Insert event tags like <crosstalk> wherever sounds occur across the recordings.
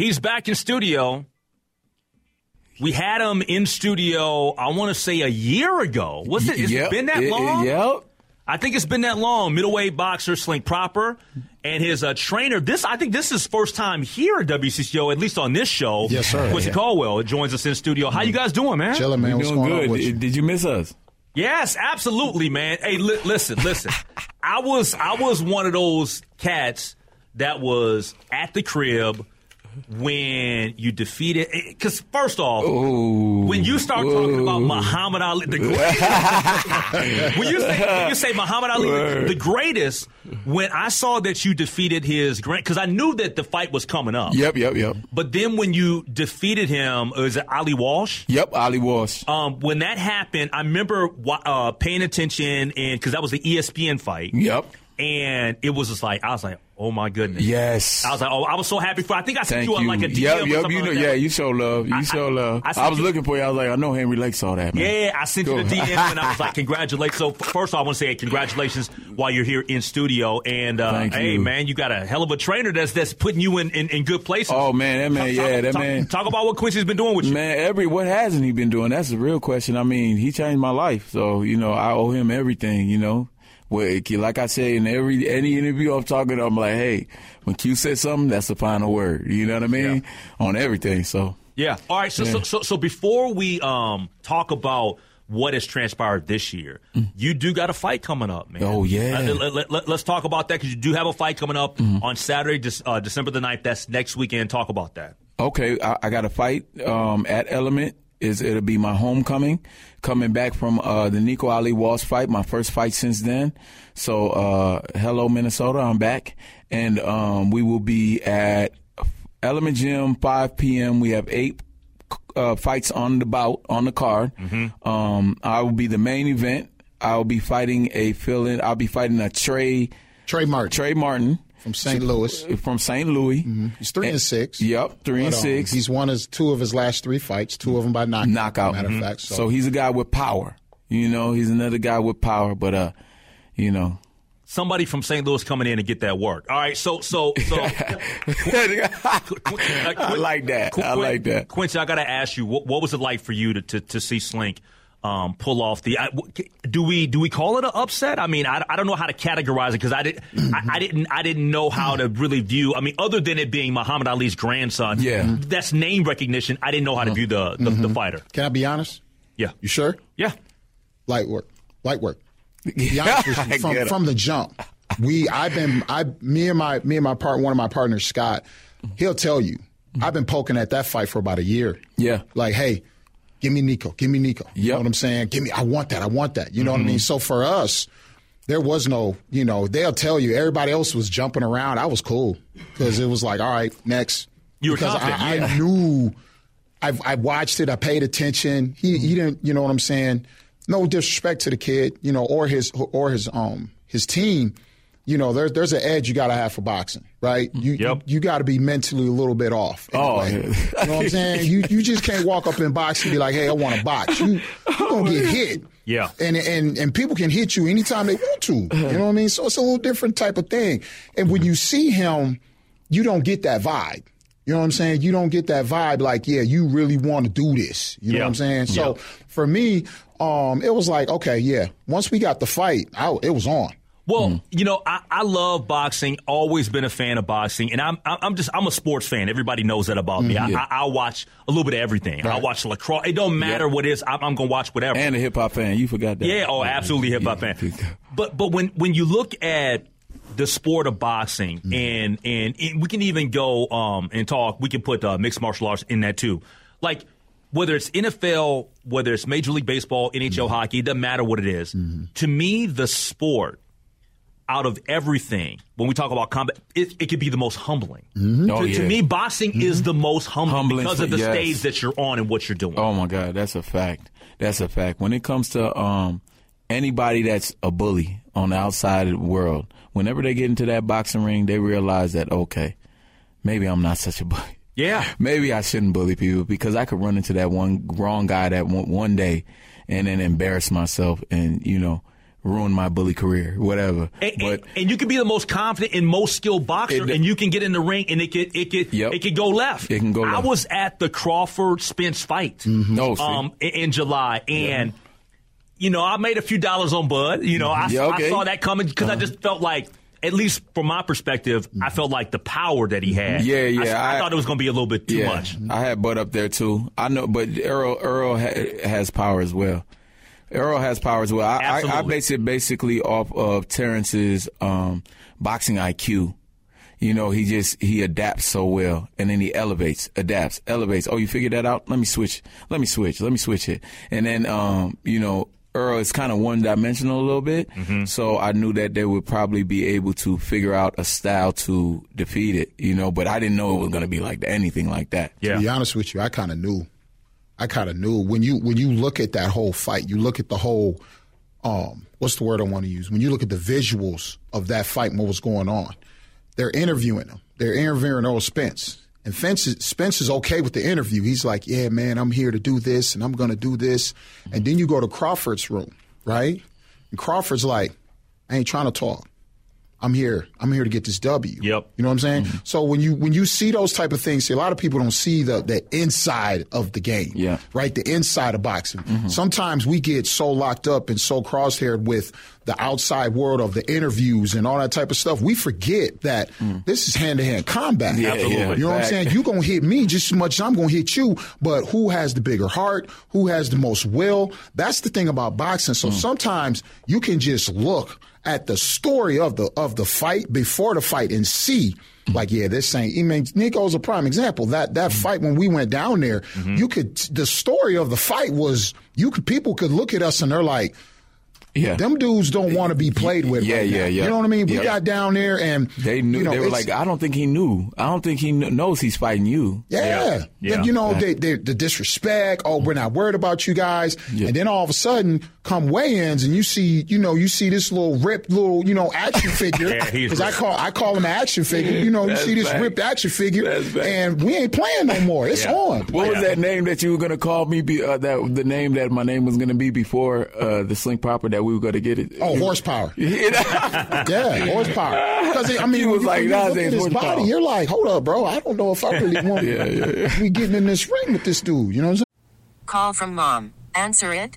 He's back in studio. We had him in studio, I want to say a year ago. Was it? Has Yep. it been that It- it- long? yep. I think it's been that long. Middleweight boxer Slink Proper and his uh, trainer. This I think this is first time here at WCCO, at least on this show. Yes, sir. Quincy Yeah. Caldwell joins us in studio. How you guys doing, man? Chilling, man. We What's doing going on good. with you? Did, did you miss us? Yes, absolutely, man. Hey, li- listen, listen. I was I was one of those cats that was at the crib when you defeated. Because first off, when you start talking about Muhammad Ali, the greatest. <laughs> when you say when you say Muhammad Ali, the, the greatest. When I saw that you defeated his grand, because I knew that the fight was coming up. Yep, yep, yep. But then when you defeated him, was it Ali Walsh? Yep, Ali Walsh. Um, when that happened, I remember uh, paying attention, and because that was the ESPN fight, Yep. and it was just like I was like, oh my goodness, Yes. I was like, oh, I was so happy for. I think I sent you, you. a, like a DM yep, yep. You know, like yeah, you show love. You I- show I- love. I I, sent was you- looking for you. I was like, I know Henry Lake saw that, man. Yeah, I sent you Go. the DM and I was like, <laughs> congratulations. So first, I want to say congratulations while you're here in studio. And uh, hey, you. man, you got a hell of a trainer that's that's putting you in, in, in good places. Oh man, that man, Talk- yeah, talk- that talk- man. Talk about what Quincy's been doing with you. Man, every what hasn't he been doing? That's the real question. I mean, he changed my life, so you know I owe him everything. You know, well, like I say in every any interview I'm talking, to, I'm like, hey, when Q says something, that's the final word. You know what I mean? On everything. So Yeah. All right. So, so, so, so before we um talk about what has transpired this year, you do got a fight coming up, man. Mm. Oh, yeah. Uh, let, us talk about that because you do have a fight coming up on Saturday, uh, December the 9th. That's next weekend. Talk about that. Okay, I, I got a fight um, at Element. Is it'll be my homecoming, coming back from uh, the Nico Ali Walsh fight, my first fight since then. So, uh, hello Minnesota, I'm back, and um, we will be at Element Gym 5 p.m. We have eight uh, fights on the bout on the card. Um, I will be the main event. I will be fighting a fill-in. I'll be fighting a Trey Trey Martin Trey Martin from St. Louis. from St. Louis. He's three and six. Yep, three and But, um, six. He's won his two of his last three fights, two of them by knockout. knockout. Matter Mhm. of fact, so. he's a guy with power. You know, he's another guy with power. But uh, you know, Somebody from St. Louis coming in and get that work. All right. So, so, so. <laughs> I like that. I like that. Quincy, I got to ask you, what, what was it like for you to, to, to see Slink um, pull off the? I, w- do we do we call it an upset? I mean, I, I don't know how to categorize it because I didn't I, I didn't I didn't know how to really view. I mean, other than it being Muhammad Ali's grandson, Yeah. that's name recognition. I didn't know how to view the the, the fighter. Can I be honest? Yeah, You sure? yeah. Light work. Light work. Be <laughs> honest with <laughs> I you, from, from the jump, we I've been I me and my me and my part one of my partners Scott, he'll tell you I've been poking at that fight for about a year. Yeah. Like, hey, give me Nico, give me Nico. You know what I'm saying? Give me I want that, I want that. You know what I mean? So for us, there was no, you know, they'll tell you everybody else was jumping around. I was cool because it was like, all right, next. You were because confident, I, yeah. I knew I've, I watched it. I paid attention. He, he didn't, you know what I'm saying? No disrespect to the kid, you know, or his, or his, um, his team. You know, there's there's an edge you got to have for boxing, right? You Yep. you, got to be mentally a little bit off. Oh, anyway. yeah. you know what I'm <laughs> saying? You you just can't walk up in box and be like, hey, I want to box. You you gonna get <laughs> hit. Yeah. And and and people can hit you anytime they want to. You know what I mean? So it's a little different type of thing. And when you see him, you don't get that vibe. You know what I'm saying? You don't get that vibe like, yeah, you really want to do this. You know Yeah. what I'm saying? So Yeah. for me, um, it was like, okay, yeah. Once we got the fight, I, it was on. Well, Mm. you know, I, I love boxing. Always been a fan of boxing, and I'm I'm just I'm a sports fan. Everybody knows that about me. I, Yeah. I, I'll watch a little bit of everything. I watch lacrosse. It don't matter what it is. I'm, I'm gonna watch whatever. And a hip hop fan. You forgot that. Yeah, oh, absolutely hip hop Yeah. fan. But but when when you look at the sport of boxing, and, and and we can even go um and talk. We can put uh, mixed martial arts in that too. Like whether it's NFL, whether it's Major League Baseball, NHL hockey, it doesn't matter what it is. To me, the sport out of everything, when we talk about combat, it, it could be the most humbling. Oh, to, to me, boxing is the most humbling, Humbling because for- of the yes. stage that you're on and what you're doing. Oh my God, that's a fact. That's a fact. When it comes to um, anybody that's a bully on the outside of the world, whenever they get into that boxing ring, they realize that okay, maybe I'm not such a bully. Yeah. <laughs> Maybe I shouldn't bully people because I could run into that one wrong guy that one, one day, and then embarrass myself and you know ruin my bully career, whatever. And, but and, and you can be the most confident and most skilled boxer, It- and you can get in the ring, and it could it could Yep. it could go left. It can go I was at the Crawford Spence fight, No, see. um, in, in July, and you know I made a few dollars on Bud. You know I, Yeah, okay. Uh-huh. I saw that coming because I just felt like. At least from my perspective, I felt like the power that he had. Yeah, I- yeah, I, I- thought it was going to be a little bit too much. I had Bud up there too. I know, but Errol Errol ha- has power as well. Errol has power as well. I, I, I base it basically off of Terence's um, boxing IQ. You know, he just he adapts so well, and then he elevates, adapts, elevates. Oh, you figured that out? Let me switch. Let me switch. Let me switch it. And then, um, you know, Errol is kind of one dimensional a little bit. Mm-hmm. So I knew that they would probably be able to figure out a style to defeat it. You know, but I didn't know it was going to be like anything like that. Yeah. To be honest with you, I kind of knew. I kind of knew when you when you look at that whole fight, you look at the whole um, what's the word I want to use? When you look at the visuals of that fight and what was going on, they're interviewing him. They're interviewing Errol Spence. And Spence is, Spence is okay with the interview. He's like, "Yeah, man, I'm here to do this, and I'm going to do this." And then you go to Crawford's room, right? And Crawford's like, "I ain't trying to talk. I'm here. I'm here to get this W." Yep. You know what I'm saying? Mm-hmm. So when you when you see those type of things, see a lot of people don't see the the inside of the game. Yeah. Right? The inside of boxing. Mm-hmm. Sometimes we get so locked up and so crosshaired with the outside world of the interviews and all that type of stuff. We forget that mm. this is hand to hand combat. Yeah, yeah. You know what I'm saying? You're gonna hit me just as much as I'm gonna hit you, but who has the bigger heart? Who has the most will? That's the thing about boxing. So mm. sometimes you can just look at the story of the of the fight before the fight and see mm. like yeah this ain't I mean Nico's a prime example that that fight when we went down there mm-hmm. you could the story of the fight was you could people could look at us and they're like Yeah. them dudes don't want to be played with Yeah, right yeah, now. yeah. you know what I mean we Yeah. got down there and They knew. you know, they were like, I don't think he knew. I don't think he kn- knows he's fighting you. Yeah. Yeah. Yeah. Then, you know, they, they, the disrespect. Oh, we're not worried about you guys. Yeah. And then all of a sudden, come weigh-ins, and you see, you know, you see this little ripped little, you know, action <laughs> figure. Yeah, Because I call I call him an action figure. You know, you see this back. ripped action figure, and we ain't playing no more. It's Yeah. on. What was Yeah. that name that you were gonna call me? Be, uh, that the name that my name was gonna be before uh, the Slink Proper that we were gonna get it. Oh, horsepower. <laughs> yeah, Yeah, horsepower. Because I mean, He when was you, like, when you "Nah, look it's at his horsepower." body, you're like, hold up, bro. I don't know if I really want <laughs> to be getting in this ring with this dude. You know what I'm saying? Call from mom. Answer it.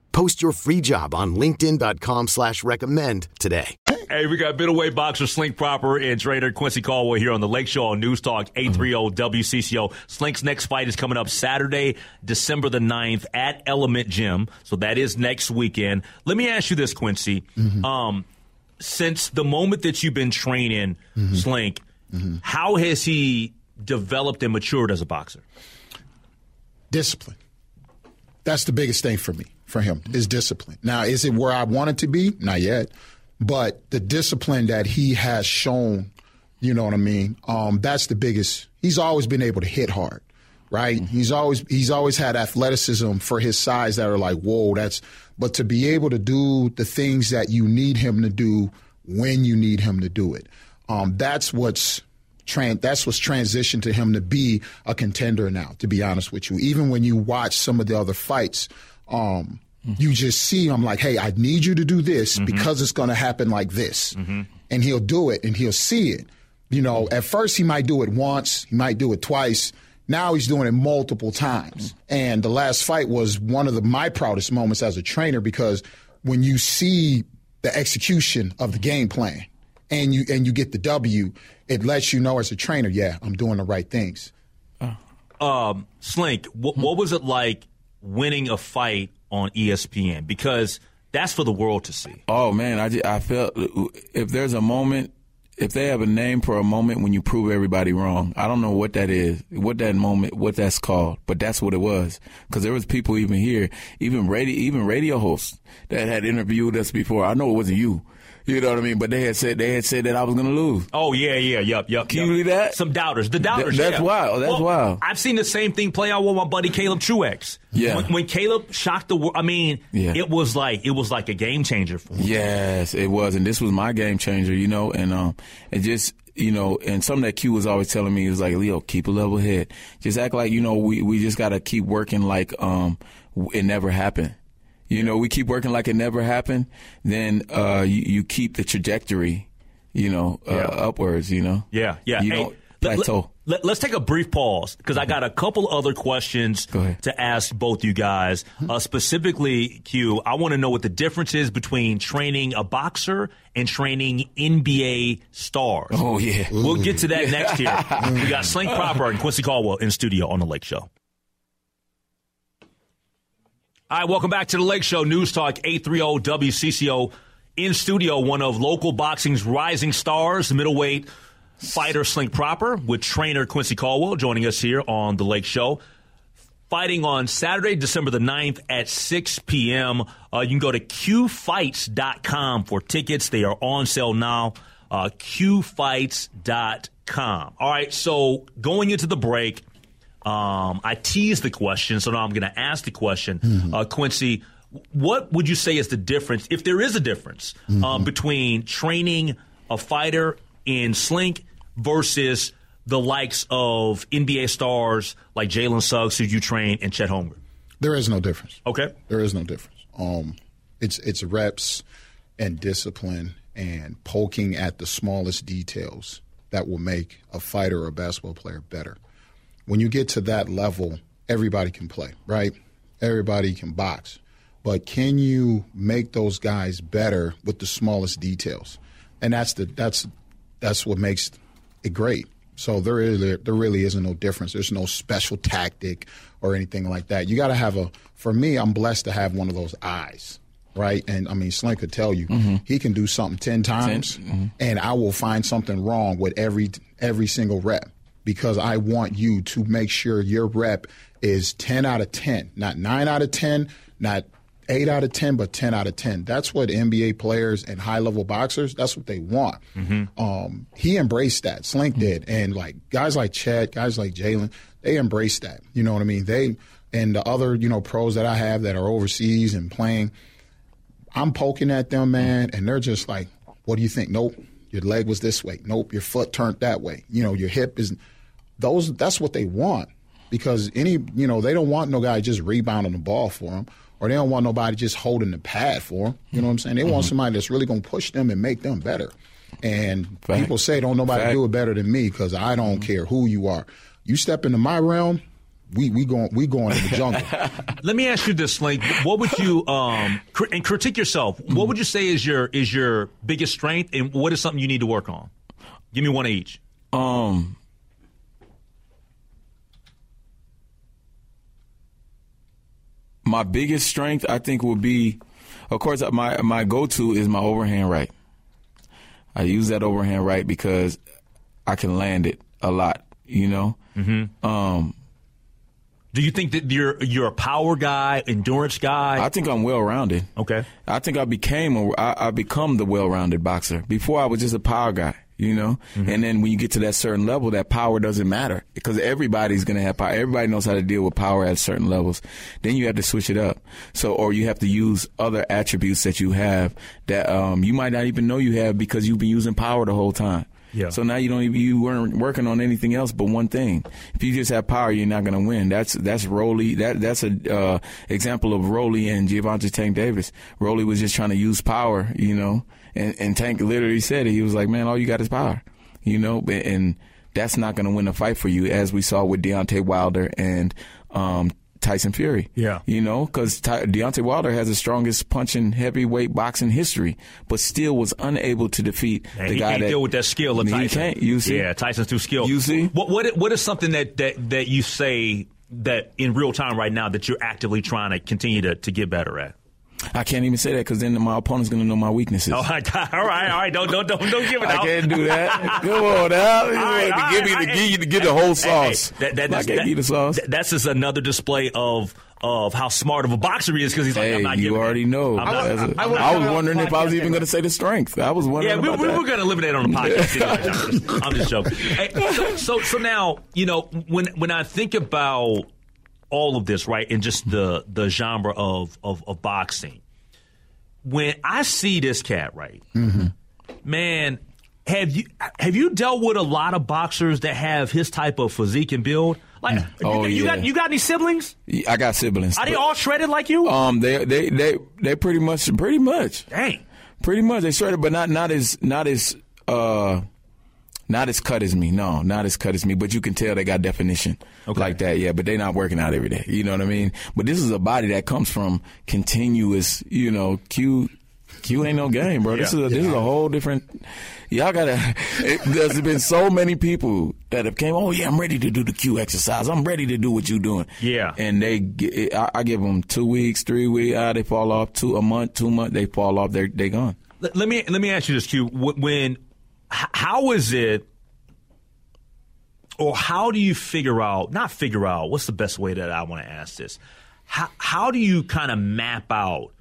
Post your free job on LinkedIn.com slash recommend today. Hey, we got middleweight boxer Slink Proper and trainer Quincy Caldwell here on the Lake Show on News Talk 830 WCCO. Slink's next fight is coming up Saturday, December the 9th at Element Gym. So that is next weekend. Let me ask you this, Quincy. Mm-hmm. Um, since the moment that you've been training mm-hmm. Slink, mm-hmm. how has he developed and matured as a boxer? Discipline. That's the biggest thing for me, for him, is discipline. Now, is it where I want it to be? Not yet. But the discipline that he has shown, you know what I mean? Um, that's the biggest. He's always been able to hit hard, right? He's always he's always had athleticism for his size that are like, whoa, that's. But to be able to do the things that you need him to do when you need him to do it, um, that's what's tran- that's what's transitioned to him to be a contender now. To be honest with you, even when you watch some of the other fights, um, you just see him like, hey, I need you to do this because it's going to happen like this, and he'll do it and he'll see it. You know, at first he might do it once, he might do it twice. Now he's doing it multiple times. And the last fight was one of the, my proudest moments as a trainer because when you see the execution of the game plan and you and you get the W, it lets you know as a trainer, yeah, I'm doing the right things. um, Slink, wh- what was it like winning a fight on ESPN? Because that's for the world to see. Oh man, I, I felt if there's a moment, if they have a name for a moment when you prove everybody wrong, I don't know what that is, what that moment, what that's called, but that's what it was. Because there was people even here, even radio, even radio hosts that had interviewed us before. I know it wasn't you, you know what I mean, but they had said they had said that I was going to lose. Oh yeah, yeah, yep, yep. Can you believe that? Some doubters. The doubters. Th- that's yeah. wild. That's Well, wild. I've seen the same thing play out with my buddy Caleb Truax. Yeah. When, when Caleb shocked the world, I mean, Yeah. it was like it was like a game changer for him. Yes, it was, and this was my game changer, you know, and um, it just, you know, and something that Q was always telling me was like, Leo, keep a level head, just act like you know we we just gotta keep working like um it never happened. You know, we keep working like it never happened, then uh you, you keep the trajectory, you know, uh, Yeah. upwards. You know, Yeah, yeah. You Hey, don't let- plateau. Let, us take a brief pause because I got a couple other questions to ask both you guys. Uh, specifically, Q, I want to know what the difference is between training a boxer and training NBA stars. Oh yeah. We'll get to that <laughs> next year. We got Slink Proper and Quincy Caldwell in studio on the Lake Show. All right, welcome back to the Lake Show News Talk 830 WCCO. In studio, one of local boxing's rising stars, middleweight fighter Slink Proper, with trainer Quincy Caldwell joining us here on the Lake Show. Fighting on Saturday, December the 9th at 6 p.m. Uh, you can go to qfights.com for tickets. They are on sale now. Uh, qfights.com. All right, so going into the break, um, I teased the question, so now I'm going to ask the question. Uh, Quincy, what would you say is the difference, if there is a difference, um, between training a fighter in Slink versus the likes of NBA stars like Jalen Suggs, who you train, and Chet Holmgren? There is no difference. Okay. There is no difference. Um, it's it's reps and discipline and poking at the smallest details that will make a fighter or a basketball player better. When you get to that level, everybody can play, right? Everybody can box. But can you make those guys better with the smallest details? And that's the that's that's what makes it great. So there really there really isn't no difference. There's no special tactic or anything like that. You got to have a. For me, I'm blessed to have one of those eyes, right? And I mean, Slink could tell you mm-hmm. he can do something ten times, mm-hmm. and I will find something wrong with every every single rep because I want you to make sure your rep is ten out of ten, not nine out of ten, not eight out of 10, but 10 out of 10. That's what NBA players and high level boxers, that's what they want. Um, he embraced that. Slink did. And like guys like Chad, guys like Jalen, they embraced that. You know what I mean? They, and the other, you know, pros that I have that are overseas and playing, I'm poking at them, man, and they're just like, what do you think? Nope. Your leg was this way. Nope. Your foot turned that way. You know, your hip is, those, that's what they want. because any you know they don't want no guy just rebounding the ball for them, or they don't want nobody just holding the pad for them. You know what I'm saying? They want somebody that's really going to push them and make them better. And Fact. people say don't nobody Fact. do it better than me because I don't care who you are. You step into my realm, we we going we going to the jungle. <laughs> Let me ask you this, Slink. What would you um cri- and critique yourself? What would you say is your is your biggest strength, and what is something you need to work on? Give me one of each. Um, my biggest strength, I think, would be, of course, my my go to is my overhand right. I use that overhand right because I can land it a lot. You know. Mm-hmm. Um, Do you think that you're you're a power guy, endurance guy? I think I'm well rounded. okay. I think I became a, I, I become the well-rounded boxer. Before I was just a power guy, you know. And then when you get to that certain level, that power doesn't matter because everybody's gonna have power. Everybody knows how to deal with power at certain levels. Then you have to switch it up. So, or you have to use other attributes that you have that um, you might not even know you have because you've been using power the whole time. Yeah. So now you don't even, you weren't working on anything else but one thing. If you just have power, you're not going to win. That's that's Rolly. That that's a uh, example of Rolly and Gervonta Tank Davis. Rolly was just trying to use power, you know, and, and Tank literally said it. He was like, "Man, all you got is power," you know, and that's not going to win a fight for you, as we saw with Deontay Wilder and um, Tyson Fury. Yeah. You know, because Ty- Deontay Wilder has the strongest punching heavyweight boxing history, but still was unable to defeat And the he guy can't that deal with that skill of He Tyson. can't. You see? Yeah, Tyson's too skilled. You see? What what what is something that that that you say that in real time right now that you're actively trying to continue to to get better at? I can't even say that because then my opponent's going to know my weaknesses. Oh, all right, all right. Don't don't don't don't give it I out. can't do that. <laughs> Come on. You All right, to all give me the all give you to get the whole Hey, hey, sauce. that- that- I that's- can't that- the sauce. th- That's just another display of of how smart of a boxer he is because he's like, Hey, I'm not you giving already it. know. Not- a- I'm I, was wondering if I was even going to say the strength. I was wondering. Yeah, we, we were going to eliminate it on the <laughs> podcast. I'm, just, I'm just joking. Hey, so, so, so now, you know, when when I think about all of this, right, and just the the genre of of, of boxing, when I see this cat, right, man, have you have you dealt with a lot of boxers that have his type of physique and build? Like, Oh, you, you yeah. got you got any siblings? I got siblings. Are they all shredded like you? Um, they they they they pretty much pretty much Dang. pretty much they shredded, but not not as not as uh not as cut as me. No, not as cut as me. But you can tell they got definition like that. Yeah, but they not working out every day. You know what I mean? But this is a body that comes from continuous. You know, Q. Q ain't no game, bro. This is a, this is a whole different. Y'all gotta. It, there's been so many people that have came. Oh yeah, I'm ready to do the Q exercise. I'm ready to do what you're doing. Yeah. And they, I, I give them two weeks, three weeks. Ah, they fall off. Two a month, two month. They fall off. They're they gone. Let, let me let me ask you this, Q. When how is it, or how do you figure out? Not figure out. What's the best way that I want to ask this? How how do you kind of map out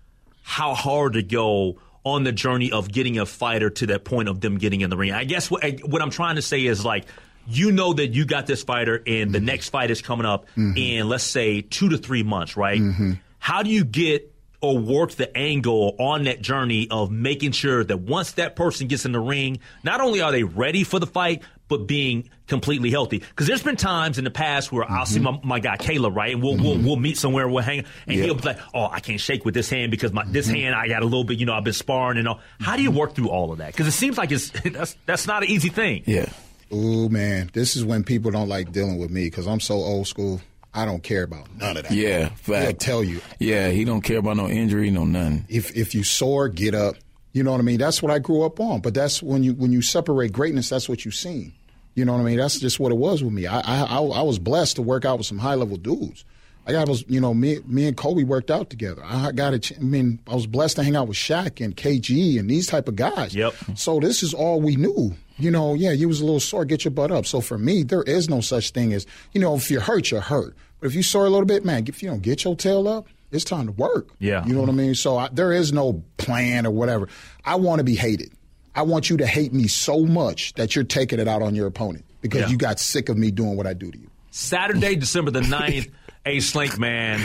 how hard to go on the journey of getting a fighter to that point of them getting in the ring? I guess what what I'm trying to say is like. You know that you got this fighter, and the next fight is coming up mm-hmm. in, let's say, two to three months, right? Mm-hmm. How do you get or work the angle on that journey of making sure that once that person gets in the ring, not only are they ready for the fight, but being completely healthy. Because there's been times in the past where I'll see mm-hmm. my, my guy Kayla, right, and we'll, we'll mm-hmm. we'll meet somewhere, we'll hang, and Yeah. he'll be like, "Oh, I can't shake with this hand because my this mm-hmm. hand I got a little bit, you know, I've been sparring and all." How do you work through all of that? Because it seems like it's <laughs> that's that's not an easy thing. Yeah. Oh man, this is when people don't like dealing with me because I'm so old school. I don't care about none of that. Yeah. They'll tell you Yeah. He don't care about no injury, no nothing. if if you sore, get up. You know what I mean? That's what I grew up on. But that's when you when you separate greatness, that's what you seen. You know what I mean? That's just what it was with me. I I, I, I was blessed to work out with some high level dudes. I got was you know me me and Kobe worked out together. I got a ch- I mean I was blessed to hang out with Shaq and KG and these type of guys. Yep. So this is all we knew. You know, yeah, you was a little sore, get your butt up. So for me, there is no such thing as you know if you're hurt, you're hurt. But if you sore a little bit, man, if you don't get your tail up, it's time to work. Yeah. You know what I mean? So I, there is no plan or whatever. I want to be hated. I want you to hate me so much that you're taking it out on your opponent because Yeah. you got sick of me doing what I do to you. Saturday, December the 9th. <laughs> A Slink, man,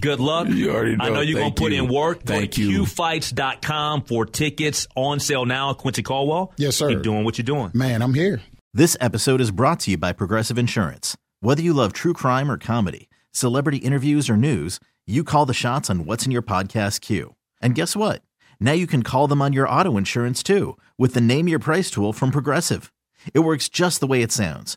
good luck. You already I know. know you're going to put you. in work. Thank Go to you. QFights.com for tickets on sale now. Quincy Caldwell. Yes, sir. Keep doing what you're doing. Man, I'm here. This episode is brought to you by Progressive Insurance. Whether you love true crime or comedy, celebrity interviews or news, you call the shots on what's in your podcast queue. And guess what? Now you can call them on your auto insurance too with the Name Your Price tool from Progressive. It works just the way it sounds.